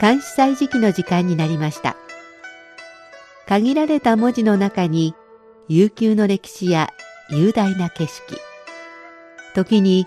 監視祭時期の時間になりました。限られた文字の中に悠久の歴史や雄大な景色。時に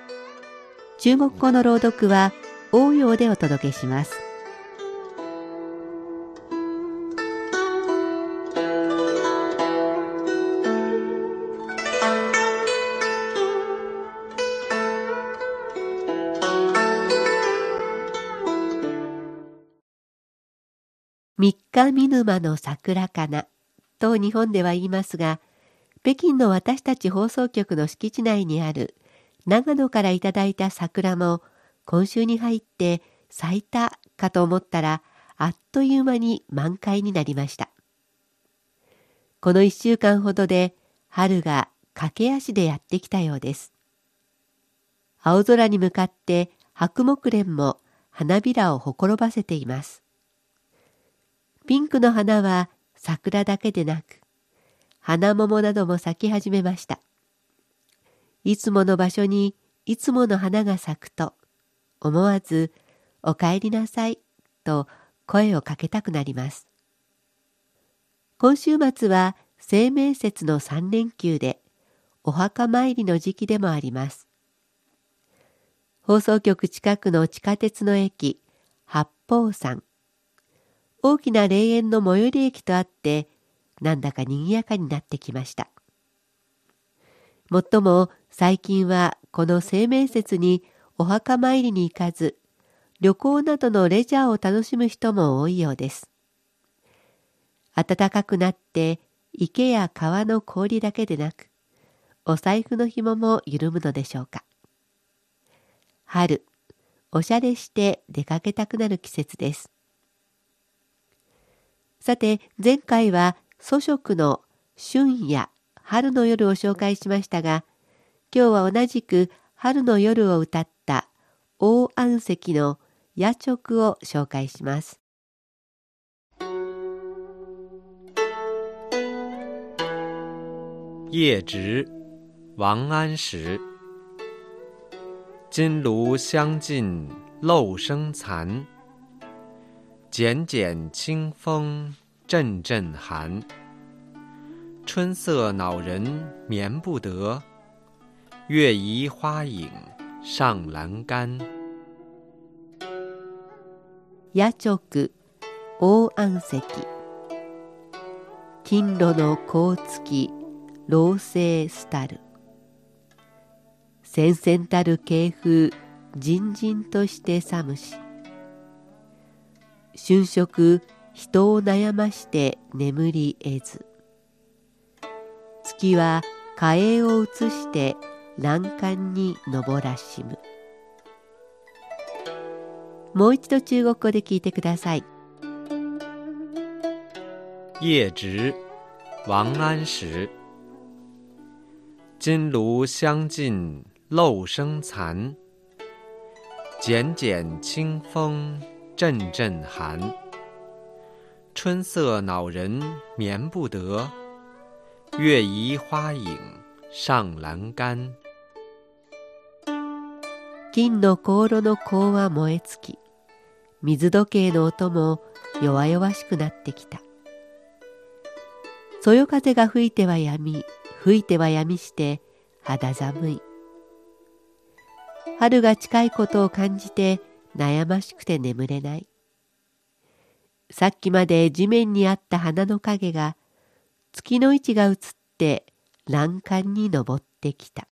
中国語の朗読は応用でお届けします。三日見沼の桜かなと日本では言いますが、北京の私たち放送局の敷地内にある長野からいただいた桜も今週に入って咲いたかと思ったらあっという間に満開になりました。この一週間ほどで春が駆け足でやってきたようです。青空に向かって白木蓮も花びらをほころばせています。ピンクの花は桜だけでなく、花桃なども咲き始めました。いつもの場所にいつもの花が咲くと、思わず、お帰りなさいと声をかけたくなります。今週末は清明節の三連休で、お墓参りの時期でもあります。放送局近くの地下鉄の駅、八方山。大きな霊園の最寄り駅とあってなんだか賑やかになってきましたもっとも最近はこの清明節にお墓参りに行かず旅行などのレジャーを楽しむ人も多いようです。暖かくなって池や川の氷だけでなくお財布の紐も緩むのでしょうか。春おしゃれして出かけたくなる季節です。さて前回は祖食の春夜春の夜を紹介しましたが今日は同じく春の夜を歌った大安石の夜直を紹介します。夜直王安石金炉香尽漏声残剪剪清风，阵阵寒。春色恼人眠不得，月移花影上栏杆。夜直大安石。金炉の香付き老生すたる。戦々たる系風、じんじんとして寒し。春色人を悩まして眠り得ず月は火影を移して欄干に登らしむ。もう一度中国語で聞いてください。夜直王安石。金炉香尽漏声残。剪剪清风阵阵寒，春色恼人眠不得，月移花影上栏杆。金の香炉の香は燃え尽き、水時計の音も弱々しくなってきた。そよ風が吹いてはやみ、吹いてはやみして肌寒い。春が近いことを感じて悩ましくて眠れない。さっきまで地面にあった花の影が月の位置が移って欄干に登ってきた。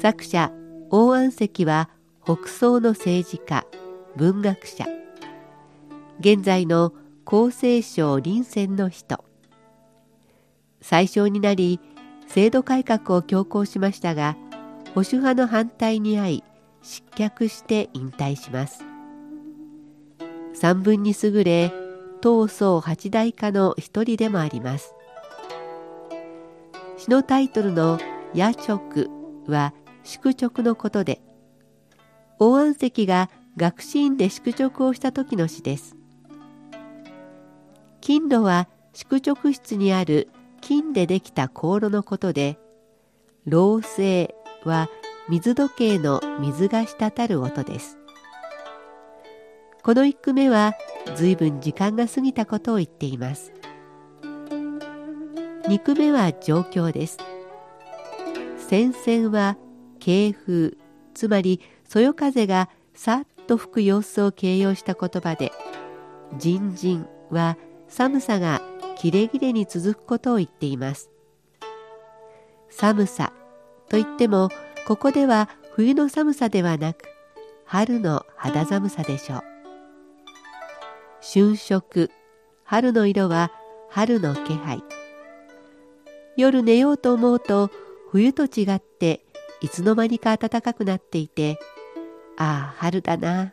作者王安石は北宋の政治家文学者。現在の厚生省臨戦の人。最初になり制度改革を強行しましたが保守派の反対に遭い失脚して引退します。三分に優れ東宋八大家の一人でもあります。詩のタイトルの「夜直」は宿直のことで王安石が学士院で宿直をした時の詩です。金炉は宿直室にある金でできた香炉のことで漏水は水時計の水が滴る音です。この一句目は随分時間が過ぎたことを言っています。二句目は状況です。戦線は軽風つまりそよ風がさっと吹く様子を形容した言葉で「じんじん」は寒さがきれぎれに続くことを言っています。寒さといってもここでは冬の寒さではなく春の肌寒さでしょう。春色春の色は春の気配。夜寝ようと思うと冬と違っていつの間にか暖かくなっていてああ春だな。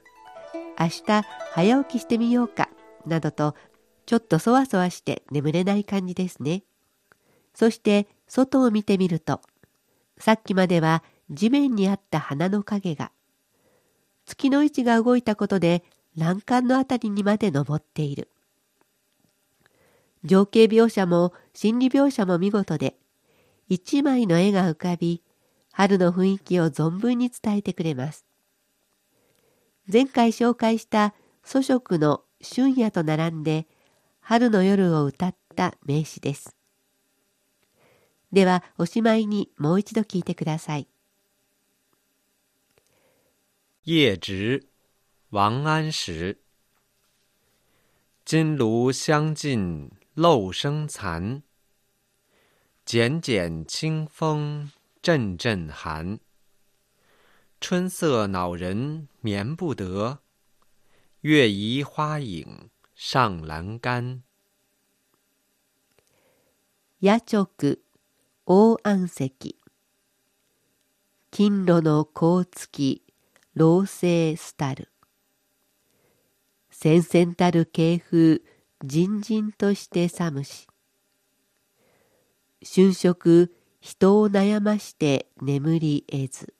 明日早起きしてみようかなどとちょっとそわそわして眠れない感じですね。そして外を見てみるとさっきまでは地面にあった花の影が月の位置が動いたことで欄干のあたりにまで登っている。情景描写も心理描写も見事で一枚の絵が浮かび春の雰囲気を存分に伝えてくれます前回紹介した祖食の春夜と並んで春の夜を歌った名詞です。ではおしまいにもう一度聞いてください。夜直王安石金炉香尽漏声残，剪剪清风阵阵寒。春色恼人眠不得，月移花影上栏杆。夜直大安石金炉の甲付き老成すたる戦々たる慶風じんじんとして寒し春色人を悩まして眠り得ず。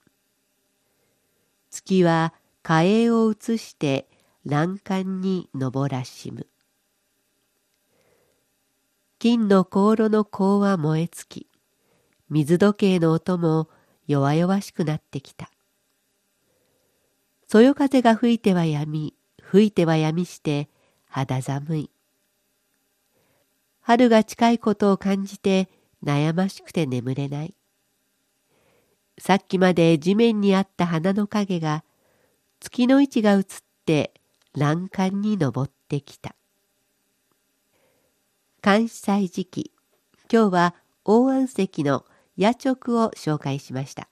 月は火影を移して欄干に登らしむ。金の香炉の香は燃え尽き水時計の音も弱々しくなってきた。そよ風が吹いてはやみ吹いてはやみして肌寒い。春が近いことを感じて悩ましくて眠れない。さっきまで地面にあった花の影が月の位置が移って欄干に登ってきた。関西時期今日は大安石の夜直を紹介しました。